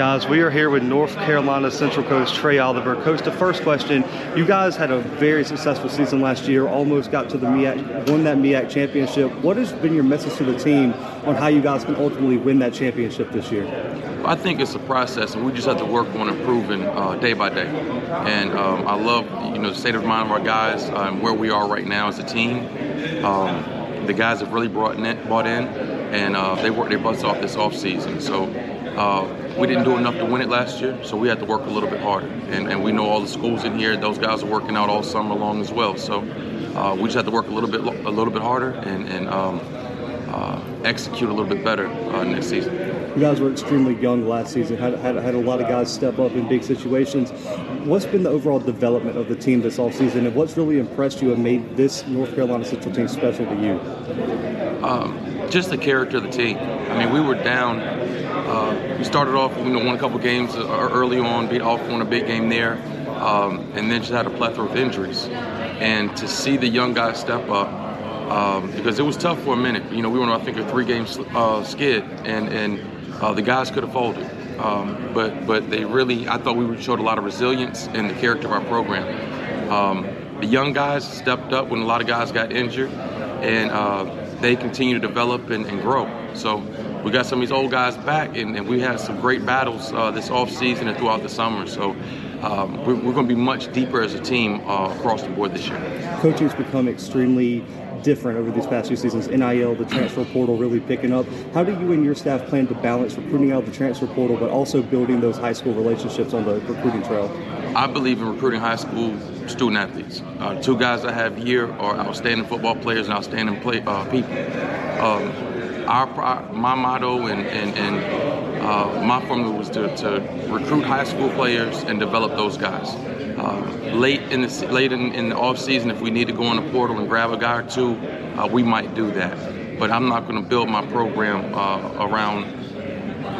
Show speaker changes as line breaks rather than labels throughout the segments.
Guys, we are here with North Carolina Central coach Trei Oliver. Coach, the first question: You guys had a very successful season last year, almost got to the MEAC, won that MEAC championship. What has been your message to the team on how you guys can ultimately win that championship this year?
I think it's a process, and we just have to work on improving uh, day by day. And um, I love, you know, the state of mind of our guys and where we are right now as a team. Um, the guys have really brought in, bought in, and uh, they worked their butts off this off season. So uh, we didn't do enough to win it last year, so we had to work a little bit harder. And, and we know all the schools in here; those guys are working out all summer long as well. So uh, we just have to work a little bit a little bit harder and, and um, uh, execute a little bit better uh, next season.
You guys were extremely young last season. Had, had, had a lot of guys step up in big situations. What's been the overall development of the team this offseason, and what's really impressed you and made this North Carolina Central team special to you?
Um, just the character of the team. I mean, we were down. Uh, we started off, you know, won a couple games uh, early on, beat off won a big game there, um, and then just had a plethora of injuries. And to see the young guys step up, um, because it was tough for a minute. You know, we were on I think a three-game uh, skid, and and uh, the guys could have folded. Um, but but they really, I thought we showed a lot of resilience in the character of our program. Um, the young guys stepped up when a lot of guys got injured, and uh, they continue to develop and, and, grow. So we got some of these old guys back, and, and we had some great battles uh, this off season and throughout the summer. So um, we're, we're going to be much deeper as a team uh, across the board this year.
Coaching's become extremely different over these past few seasons. NIL, the transfer portal really picking up. How do you and your staff plan to balance recruiting out the transfer portal, but also building those high school relationships on the recruiting trail?
I believe in recruiting high school student athletes. Uh, two guys I have here are outstanding football players and outstanding play, uh, people. Um, our my motto and and, and uh, my formula was to, to recruit high school players and develop those guys. Uh, late in the late in, in, the off season, if we need to go on the portal and grab a guy or two, uh, we might do that. But I'm not going to build my program uh, around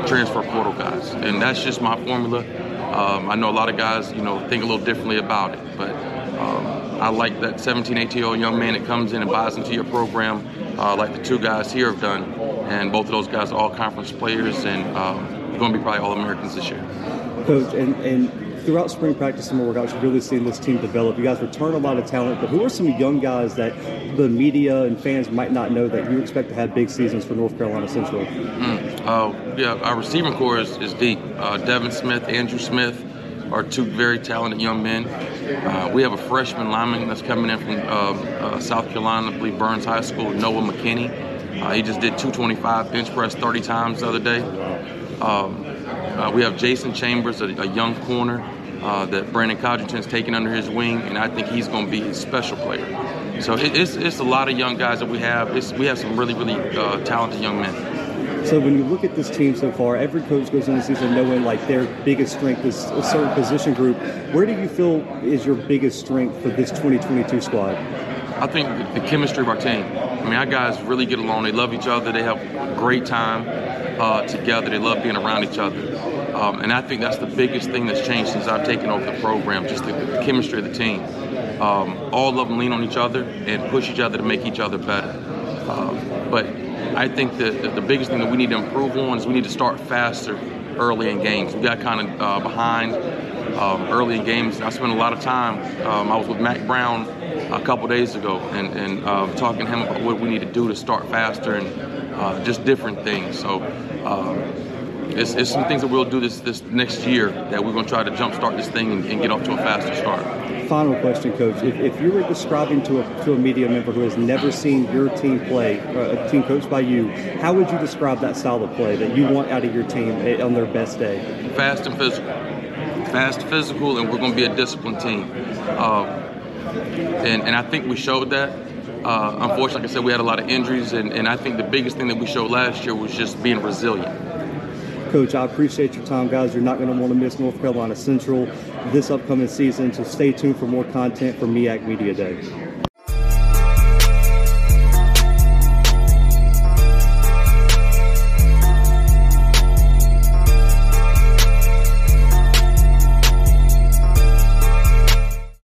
transfer portal guys, and that's just my formula. Um, I know a lot of guys, you know, think a little differently about it, but um, I like that 17, 18 year old young man that comes in and buys into your program, uh, like the two guys here have done, and both of those guys are all conference players and um, going to be probably all Americans this year.
Coach, and, and throughout spring practice, summer workouts, you've really seen this team develop. You guys return a lot of talent, but who are some young guys that the media and fans might not know that you expect to have big seasons for North Carolina Central?
Mm, uh, yeah, our receiving corps is, is deep. Uh, Devin Smith, Andrew Smith are two very talented young men. Uh, we have a freshman lineman that's coming in from um, uh, South Carolina, I believe Burns High School, Noah McKinney. Uh, he just did 225 bench press 30 times the other day. Um, uh, we have Jason Chambers, a, a young corner uh, that Brandon Codrington's taking under his wing, and I think he's going to be a special player. So it, it's, it's a lot of young guys that we have. It's, we have some really, really uh, talented young men.
So when you look at this team so far, every coach goes into the season knowing like their biggest strength is a certain position group. Where do you feel is your biggest strength for this 2022 squad?
I think the chemistry of our team. I mean, our guys really get along. They love each other. They have a great time uh, together. They love being around each other. Um, and I think that's the biggest thing that's changed since I've taken over the program, just the, the chemistry of the team. Um, all of them lean on each other and push each other to make each other better. Um, I think that the, biggest thing that we need to improve on is we need to start faster early in games. We got kind of uh, behind um, early in games. I spent a lot of time. Um, I was with Mack Brown a couple days ago and, and uh, talking to him about what we need to do to start faster and uh, just different things. So it's, it's, some things that we'll do this this next year that we're going to try to jumpstart this thing and, and, get off to a faster start.
Final question, Coach. If, if you were describing to a, to a media member who has never seen your team play, uh, a team coached by you, how would you describe that style of play that you want out of your team on their best day?
Fast and physical. Fast, physical, and we're going to be a disciplined team. Uh, and, and I think we showed that. Uh, unfortunately, like I said, we had a lot of injuries, and, and I think the biggest thing that we showed last year was just being resilient
Coach, I appreciate your time, guys. You're not going to want to miss North Carolina Central this upcoming season, so stay tuned for more content from MEAC Media Day.